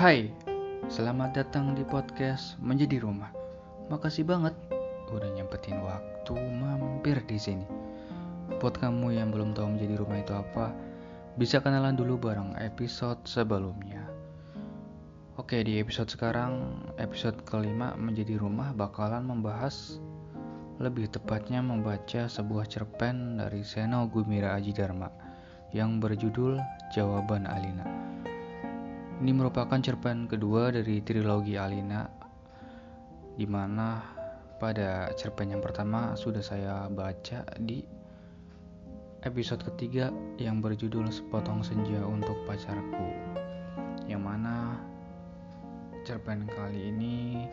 Hai, selamat datang di podcast Menjadi Rumah. Makasih banget udah nyempetin waktu mampir di sini. Buat kamu yang belum tahu Menjadi Rumah itu apa, bisa kenalan dulu bareng episode sebelumnya. Oke, di episode sekarang, episode kelima Menjadi Rumah bakalan membahas lebih tepatnya membaca sebuah cerpen dari Seno Gumira Aji Dharma yang berjudul Jawaban Alina. Ini merupakan cerpen kedua dari trilogi Alina di mana pada cerpen yang pertama sudah saya baca di episode ketiga yang berjudul Sepotong Senja untuk Pacarku. Yang mana cerpen kali ini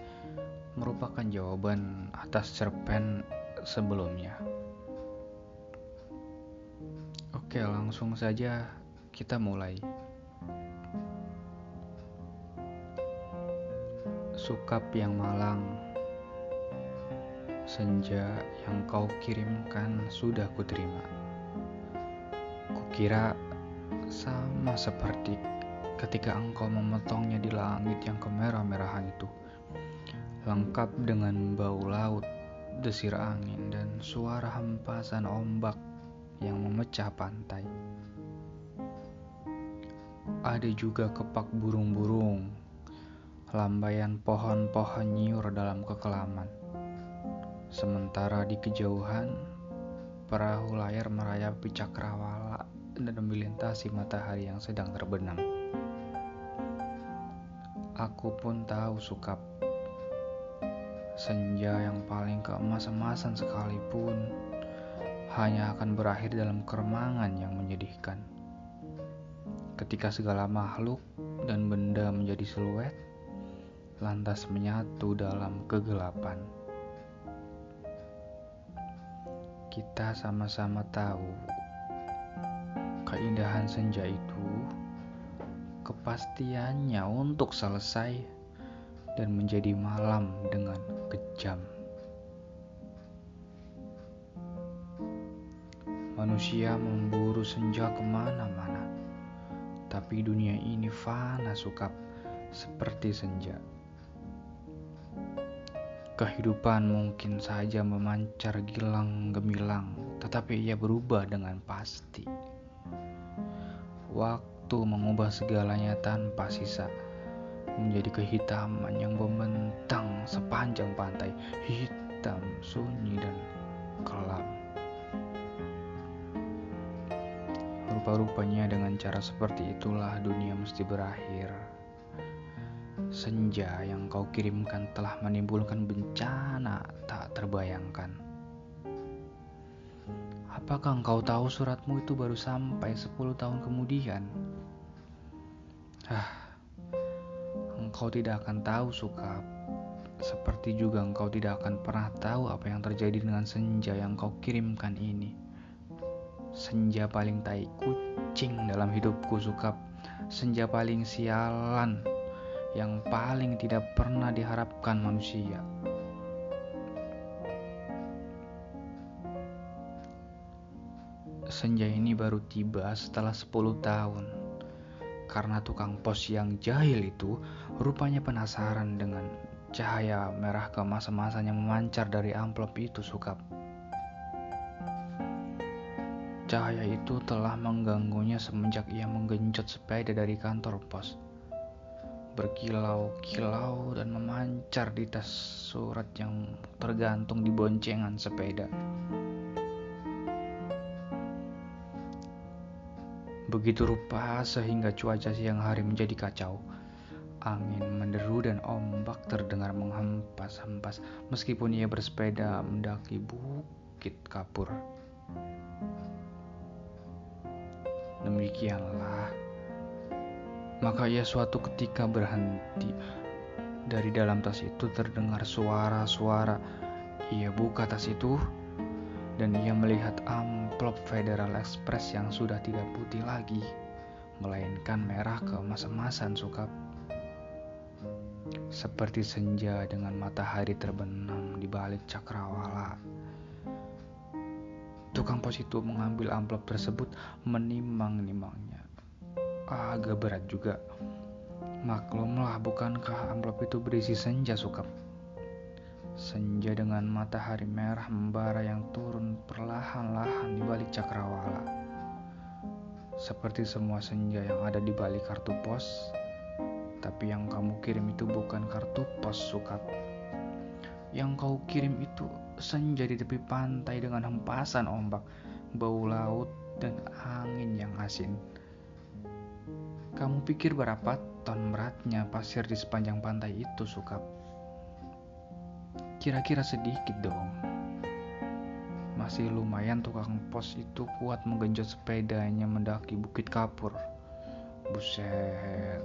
merupakan jawaban atas cerpen sebelumnya. Oke, langsung saja kita mulai. Sukap yang malang, senja yang kau kirimkan sudah kuterima. Kukira sama seperti ketika engkau memotongnya di langit yang kemerah-merahan itu lengkap dengan bau laut, desir angin, dan suara hempasan ombak yang memecah pantai. Ada juga kepak burung-burung, lambaian pohon-pohon nyiur dalam kekelaman. Sementara di kejauhan, perahu layar merayapi cakrawala dan melintasi matahari yang sedang terbenam. Aku pun tahu sukap senja yang paling keemas-emasan sekalipun hanya akan berakhir dalam keremangan yang menyedihkan. Ketika segala makhluk dan benda menjadi siluet, lantas menyatu dalam kegelapan. Kita sama-sama tahu keindahan senja itu kepastiannya untuk selesai dan menjadi malam dengan kejam. Manusia memburu senja ke mana-mana, tapi dunia ini fana sukap seperti senja. Kehidupan mungkin saja memancar gilang gemilang, tetapi ia berubah dengan pasti. Waktu mengubah segalanya tanpa sisa menjadi kehitaman yang membentang sepanjang pantai, hitam, sunyi, dan kelam. Rupa-rupanya dengan cara seperti itulah dunia mesti berakhir. Senja yang kau kirimkan telah menimbulkan bencana tak terbayangkan. Apakah engkau tahu suratmu itu baru sampai 10 tahun kemudian? Ah, engkau tidak akan tahu suka seperti juga engkau tidak akan pernah tahu apa yang terjadi dengan senja yang kau kirimkan ini. Senja paling tai kucing dalam hidupku sukap. Senja paling sialan yang paling tidak pernah diharapkan manusia. Senja ini baru tiba setelah 10 tahun karena tukang pos yang jahil itu rupanya penasaran dengan cahaya merah kemas-emasan yang memancar dari amplop itu sukap. Cahaya itu telah mengganggunya semenjak ia menggenjot sepeda dari kantor pos. Berkilau-kilau dan memancar di tas surat yang tergantung di boncengan sepeda. Begitu rupa sehingga cuaca siang hari menjadi kacau. Angin menderu dan ombak terdengar menghempas-hempas meskipun ia bersepeda mendaki bukit kapur. Demikianlah. Maka ia suatu ketika berhenti. Dari dalam tas itu terdengar suara-suara. Ia buka tas itu dan ia melihat amplop Federal Express yang sudah tidak putih lagi, melainkan merah keemas-emasan sukap. Seperti senja dengan matahari terbenam di balik cakrawala. Tukang pos itu mengambil amplop tersebut menimang-nimangnya. Agak berat juga. Maklumlah, bukankah amplop itu berisi senja sukap? Senja dengan matahari merah membara yang turun perlahan-lahan di balik cakrawala. Seperti semua senja yang ada di balik kartu pos, tapi yang kamu kirim itu bukan kartu pos sukap. Yang kau kirim itu senja di tepi pantai dengan hempasan ombak, bau laut, dan angin yang asin. Kamu pikir berapa ton beratnya pasir di sepanjang pantai itu, Sukap? Kira-kira sedikit dong. Masih lumayan tukang pos itu kuat menggenjot sepedanya mendaki Bukit Kapur. Buset.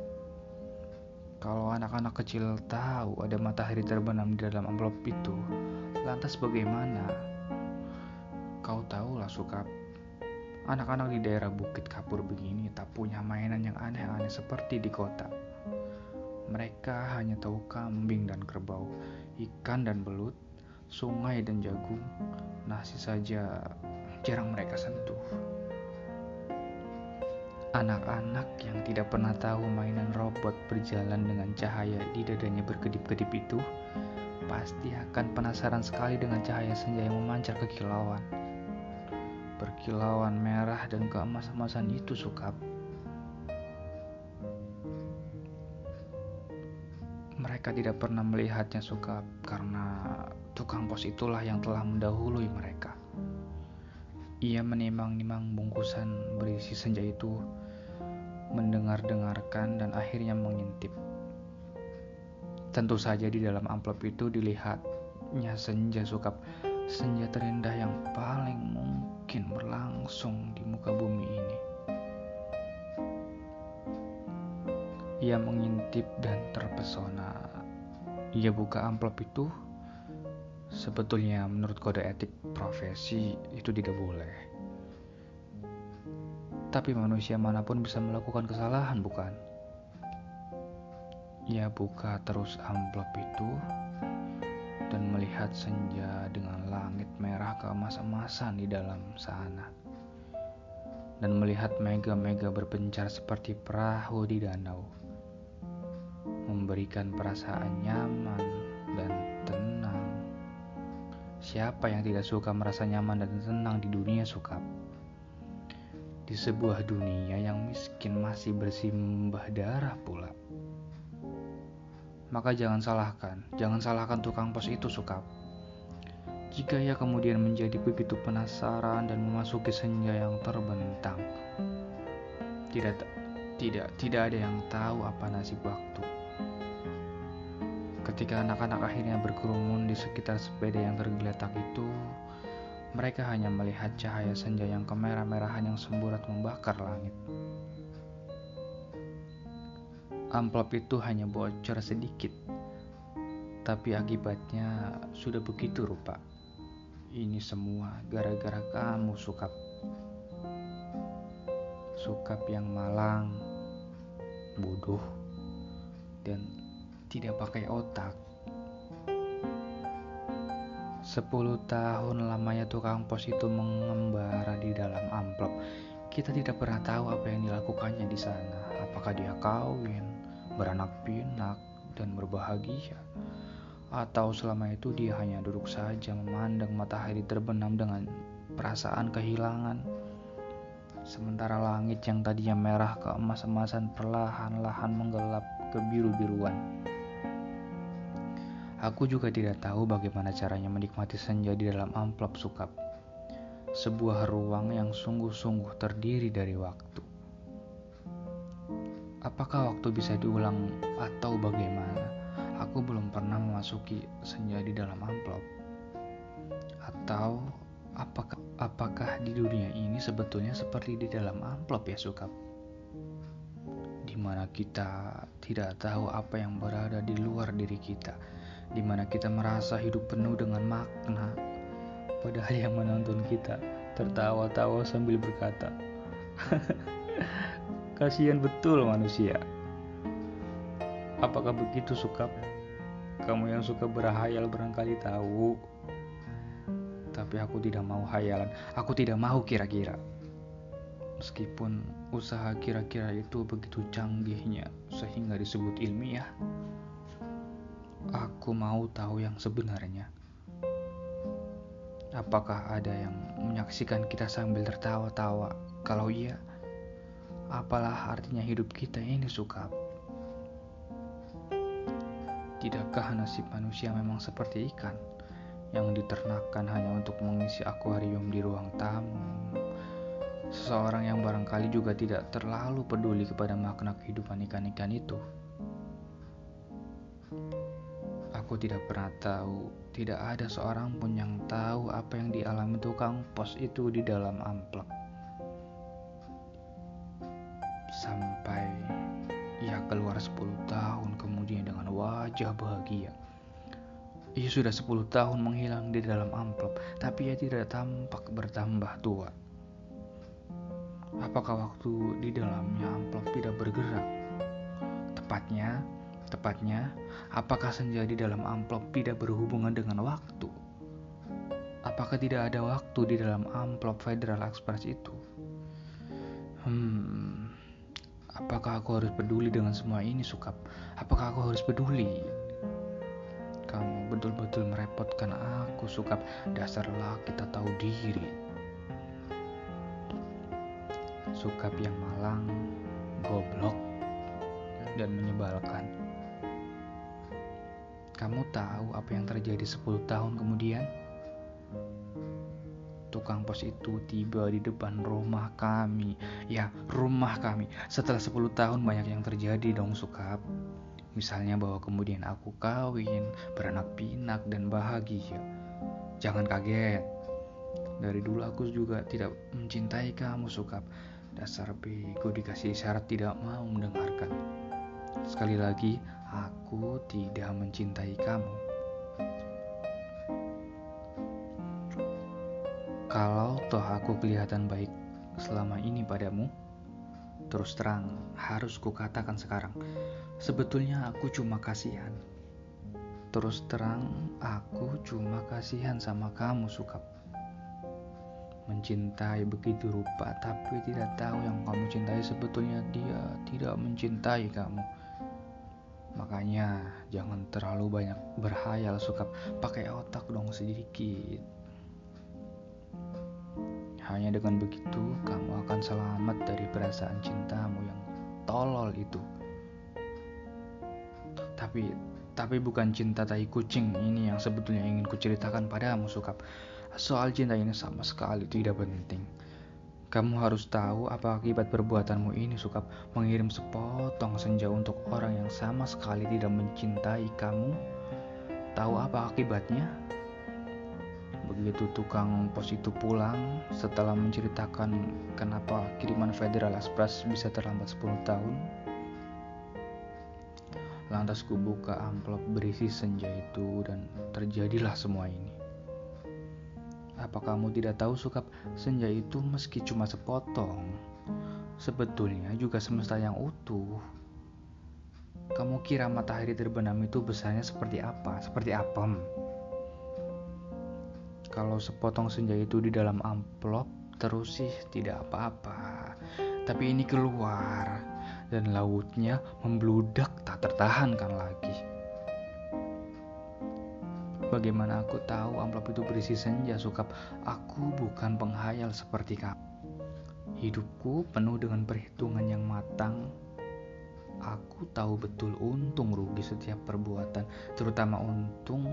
Kalau anak-anak kecil tahu ada matahari terbenam di dalam amplop itu, lantas bagaimana? Kau tahu lah Sukap, Anak-anak di daerah Bukit Kapur begini tak punya mainan yang aneh-aneh seperti di kota. Mereka hanya tahu kambing dan kerbau, ikan dan belut, sungai dan jagung, nasi saja jarang mereka sentuh. Anak-anak yang tidak pernah tahu mainan robot berjalan dengan cahaya di dadanya berkedip-kedip itu pasti akan penasaran sekali dengan cahaya senja yang memancar kekilauan berkilauan merah dan keemas-emasan itu sukap. Mereka tidak pernah melihatnya sukap karena tukang pos itulah yang telah mendahului mereka. Ia menimang-nimang bungkusan berisi senja itu, mendengar-dengarkan dan akhirnya mengintip. Tentu saja di dalam amplop itu dilihatnya senja sukap, senja terindah yang paling mungkin berlangsung di muka bumi ini. Ia mengintip dan terpesona. Ia buka amplop itu. Sebetulnya menurut kode etik profesi itu tidak boleh. Tapi manusia mana pun bisa melakukan kesalahan, bukan? Ia buka terus amplop itu dan melihat senja dengan langit merah keemas-emasan di dalam sana. Dan melihat mega-mega berpencar seperti perahu di danau. Memberikan perasaan nyaman dan tenang. Siapa yang tidak suka merasa nyaman dan tenang di dunia suka? Di sebuah dunia yang miskin masih bersimbah darah pula maka jangan salahkan, jangan salahkan tukang pos itu suka. Jika ia kemudian menjadi begitu penasaran dan memasuki senja yang terbentang, tidak tidak tidak ada yang tahu apa nasib waktu. Ketika anak-anak akhirnya berkerumun di sekitar sepeda yang tergeletak itu, mereka hanya melihat cahaya senja yang kemerah-merahan yang semburat membakar langit. Amplop itu hanya bocor sedikit, tapi akibatnya sudah begitu rupa. Ini semua gara-gara kamu, Sukap. Sukap yang malang, bodoh, dan tidak pakai otak. Sepuluh tahun lamanya tukang pos itu mengembara di dalam amplop. Kita tidak pernah tahu apa yang dilakukannya di sana. Apakah dia kawin, beranak pinak, dan berbahagia. Atau selama itu dia hanya duduk saja memandang matahari terbenam dengan perasaan kehilangan. Sementara langit yang tadinya merah keemas-emasan perlahan-lahan menggelap ke biru-biruan. Aku juga tidak tahu bagaimana caranya menikmati senja di dalam amplop sukap. Sebuah ruang yang sungguh-sungguh terdiri dari waktu. Apakah waktu bisa diulang atau bagaimana? Aku belum pernah memasuki senja di dalam amplop. Atau apakah apakah di dunia ini sebetulnya seperti di dalam amplop ya Sukap? Di mana kita tidak tahu apa yang berada di luar diri kita, di mana kita merasa hidup penuh dengan makna, padahal yang menonton kita tertawa-tawa sambil berkata, Kasihan betul manusia. Apakah begitu suka? Kamu yang suka berhayal barangkali tahu. Tapi aku tidak mau hayalan. Aku tidak mau kira-kira. Meskipun usaha kira-kira itu begitu canggihnya sehingga disebut ilmiah, aku mau tahu yang sebenarnya. Apakah ada yang menyaksikan kita sambil tertawa-tawa? Kalau iya, apalah artinya hidup kita ini suka? Tidakkah nasib manusia memang seperti ikan yang diternakan hanya untuk mengisi akuarium di ruang tamu? Seseorang yang barangkali juga tidak terlalu peduli kepada makna kehidupan ikan-ikan itu. Aku tidak pernah tahu, tidak ada seorang pun yang tahu apa yang dialami tukang pos itu di dalam amplop. Sampai ia keluar 10 tahun kemudian dengan wajah bahagia. Ia sudah 10 tahun menghilang di dalam amplop, tapi ia tidak tampak bertambah tua. Apakah waktu di dalamnya amplop tidak bergerak? Tepatnya, tepatnya, apakah senja di dalam amplop tidak berhubungan dengan waktu? Apakah tidak ada waktu di dalam amplop Federal Express itu? Hmm, apakah aku harus peduli dengan semua ini, Sukap? Apakah aku harus peduli? Kamu betul-betul merepotkan aku, Sukap. Dasar laki tak tahu diri. Sukap yang malang, goblok, dan menyebalkan. Kamu tahu apa yang terjadi 10 tahun kemudian? Tukang pos itu tiba di depan rumah kami. Ya, rumah kami. Setelah 10 tahun banyak yang terjadi dong Sukap. Misalnya bahwa kemudian aku kawin, beranak pinak, dan bahagia. Jangan kaget. Dari dulu aku juga tidak mencintai kamu, Sukap. Dasar bego dikasih syarat tidak mau mendengarkan. Sekali lagi, aku tidak mencintai kamu. Kalau toh aku kelihatan baik selama ini padamu, terus terang harus kukatakan sekarang, sebetulnya aku cuma kasihan. Terus terang, aku cuma kasihan sama kamu, Sukap. Mencintai begitu rupa tapi tidak tahu yang kamu cintai. Sebetulnya dia tidak mencintai kamu. Makanya jangan terlalu banyak berhayal suka pakai otak dong sedikit hanya dengan begitu kamu akan selamat dari perasaan cintamu yang tolol itu tapi tapi bukan cinta tai kucing ini yang sebetulnya ingin kuceritakan padamu Sukap Soal cinta ini sama sekali tidak penting. Kamu harus tahu apa akibat perbuatanmu ini suka mengirim sepotong senja untuk orang yang sama sekali tidak mencintai kamu. Tahu apa akibatnya? Begitu tukang pos itu pulang setelah menceritakan kenapa kiriman Federal Express bisa terlambat 10 tahun. Lantas kubuka amplop berisi senja itu dan terjadilah semua ini. Apa kamu tidak tahu sukap senja itu meski cuma sepotong, sebetulnya juga semesta yang utuh. Kamu kira matahari terbenam itu besarnya seperti apa? Seperti apem? Kalau sepotong senja itu di dalam amplop, terus sih tidak apa-apa. Tapi ini keluar dan lautnya membludak tak tertahankan lagi. Bagaimana aku tahu amplop itu berisi senja sukap? Aku bukan penghayal seperti kamu. Hidupku penuh dengan perhitungan yang matang. Aku tahu betul untung rugi setiap perbuatan, terutama untung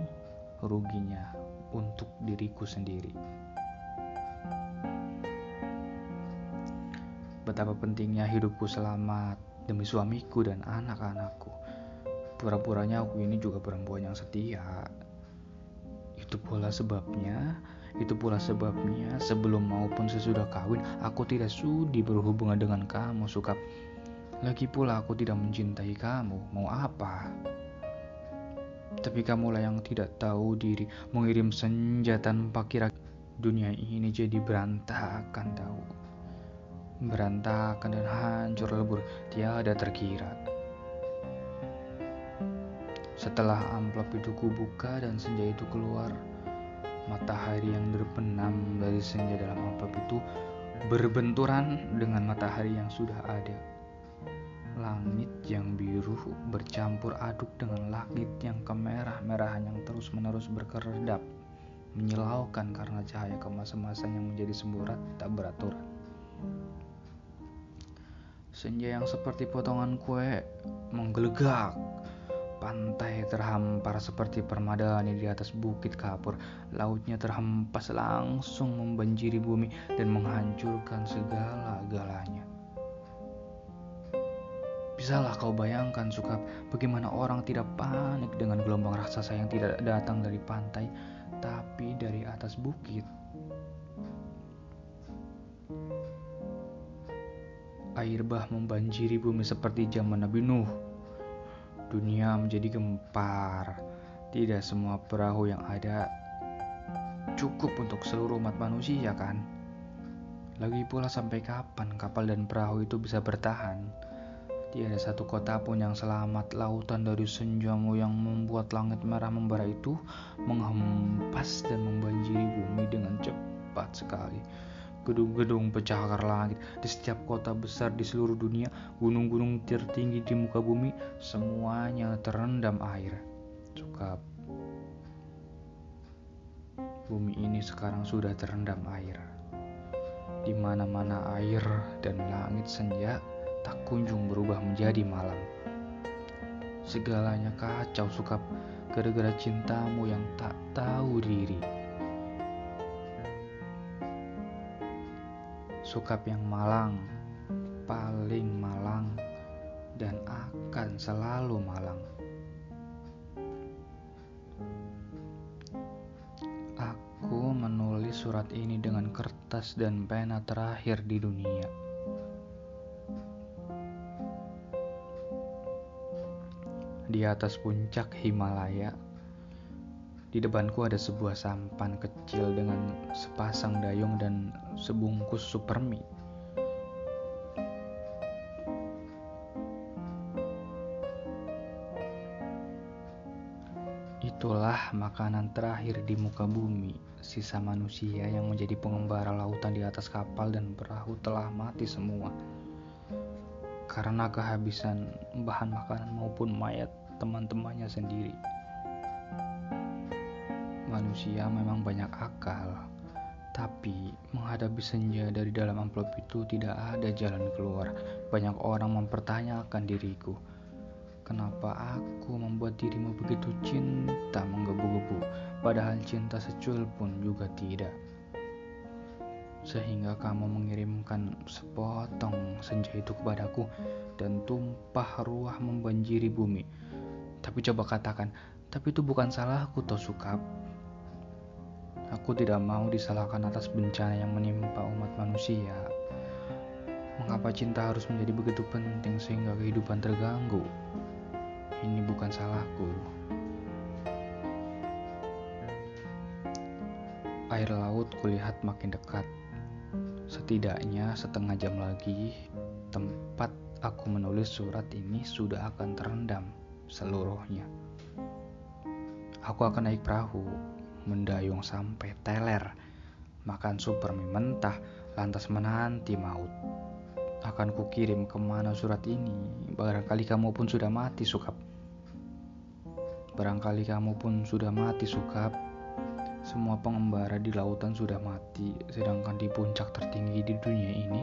ruginya untuk diriku sendiri. Betapa pentingnya hidupku selamat demi suamiku dan anak-anakku. Pura-puranya aku ini juga perempuan yang setia, itu pula sebabnya, itu pula sebabnya sebelum maupun sesudah kawin aku tidak sudi berhubungan dengan kamu, Sukap. Lagi pula aku tidak mencintai kamu, mau apa? Tapi kamulah yang tidak tahu diri mengirim senja tanpa kira dunia ini jadi berantakan tahu. Berantakan dan hancur lebur, tiada terkira. Setelah amplop itu kubuka dan senja itu keluar, matahari yang terbenam dari senja dalam amplop itu berbenturan dengan matahari yang sudah ada. Langit yang biru bercampur aduk dengan langit yang kemerah-merahan yang terus-menerus berkeredap, menyilaukan karena cahaya kemas-emasan yang menjadi semburat tak beraturan. Senja yang seperti potongan kue menggelegak Pantai terhampar seperti permadani di atas bukit kapur. Lautnya terhempas langsung membanjiri bumi dan menghancurkan segala-galanya. Bisalah kau bayangkan, Sukap, bagaimana orang tidak panik dengan gelombang raksasa yang tidak datang dari pantai, tapi dari atas bukit. Air bah membanjiri bumi seperti zaman Nabi Nuh dunia menjadi gempar. Tidak semua perahu yang ada cukup untuk seluruh umat manusia kan? Lagi pula sampai kapan kapal dan perahu itu bisa bertahan? Tiada satu kota pun yang selamat lautan dari senjamu yang membuat langit merah membara itu menghempas dan membanjiri bumi dengan cepat sekali. Gedung-gedung pencakar langit di setiap kota besar di seluruh dunia, gunung-gunung tertinggi di muka bumi, semuanya terendam air. Cukup. Bumi ini sekarang sudah terendam air. Di mana-mana air dan langit senja tak kunjung berubah menjadi malam. Segalanya kacau sukap gara-gara cintamu yang tak tahu diri. Sukap yang malang, paling malang, dan akan selalu malang. Aku menulis surat ini dengan kertas dan pena terakhir di dunia. Di atas puncak Himalaya, di depanku ada sebuah sampan kecil dengan sepasang dayung dan sebungkus supermi. Itulah makanan terakhir di muka bumi. Sisa manusia yang menjadi pengembara lautan di atas kapal dan perahu telah mati semua. Karena kehabisan bahan makanan maupun mayat teman-temannya sendiri manusia memang banyak akal, tapi menghadapi senja dari dalam amplop itu tidak ada jalan keluar. Banyak orang mempertanyakan diriku, kenapa aku membuat dirimu begitu cinta menggebu-gebu, padahal cinta secuil pun juga tidak. Sehingga kamu mengirimkan sepotong senja itu kepadaku dan tumpah ruah membanjiri bumi. Tapi coba katakan, tapi itu bukan salahku, Tosukap. Aku tidak mau disalahkan atas bencana yang menimpa umat manusia. Mengapa cinta harus menjadi begitu penting sehingga kehidupan terganggu? Ini bukan salahku. Air laut kulihat makin dekat. Setidaknya setengah jam lagi, tempat aku menulis surat ini sudah akan terendam seluruhnya. Aku akan naik perahu mendayung sampai teler, makan super mie mentah, lantas menanti maut. Akan kukirim ke mana surat ini, barangkali kamu pun sudah mati, Sukap. Barangkali kamu pun sudah mati, Sukap. Semua pengembara di lautan sudah mati, sedangkan di puncak tertinggi di dunia ini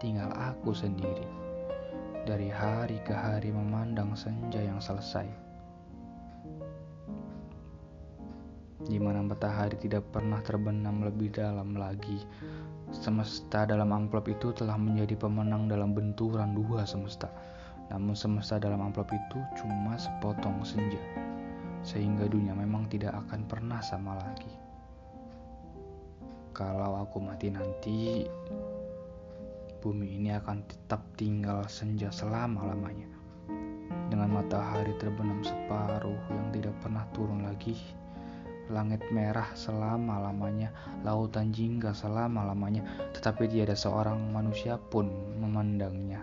tinggal aku sendiri. Dari hari ke hari memandang senja yang selesai di mana matahari tidak pernah terbenam lebih dalam lagi. Semesta dalam amplop itu telah menjadi pemenang dalam benturan dua semesta. Namun semesta dalam amplop itu cuma sepotong senja. Sehingga dunia memang tidak akan pernah sama lagi. Kalau aku mati nanti, bumi ini akan tetap tinggal senja selama-lamanya. Dengan matahari terbenam separuh yang tidak pernah turun lagi, langit merah selama-lamanya, lautan jingga selama-lamanya, tetapi tiada seorang manusia pun memandangnya.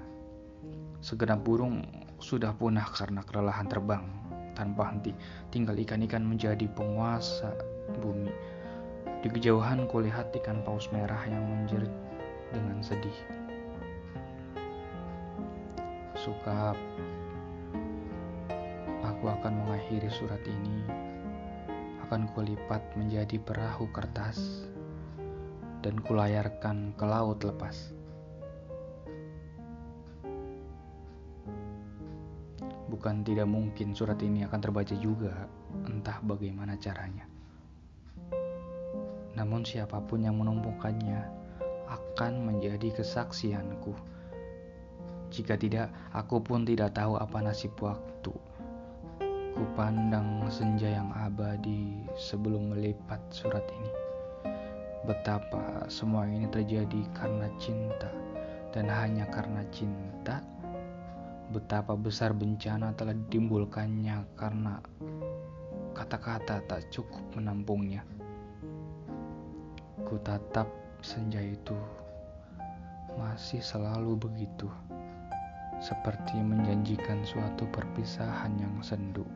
Segenap burung sudah punah karena kelelahan terbang tanpa henti, tinggal ikan-ikan menjadi penguasa bumi. Di kejauhan kulihat ikan paus merah yang menjerit dengan sedih. Sukap, aku akan mengakhiri surat ini, akan kulipat menjadi perahu kertas, dan kulayarkan ke laut lepas. Bukan tidak mungkin surat ini akan terbaca juga, entah bagaimana caranya. Namun siapa pun yang menumpukannya akan menjadi kesaksianku. Jika tidak, aku pun tidak tahu apa nasib waktu. Ku pandang senja yang abadi sebelum melipat surat ini. Betapa semua ini terjadi karena cinta dan hanya karena cinta betapa besar bencana telah ditimbulkannya karena kata-kata tak cukup menampungnya. Ku tatap senja itu masih selalu begitu, seperti menjanjikan suatu perpisahan yang sendu.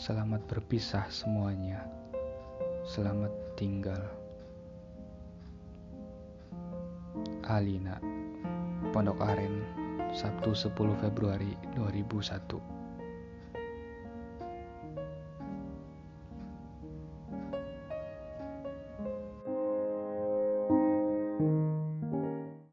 Selamat berpisah semuanya. Selamat tinggal. Alina Pondok Aren, Sabtu 10 Februari 2001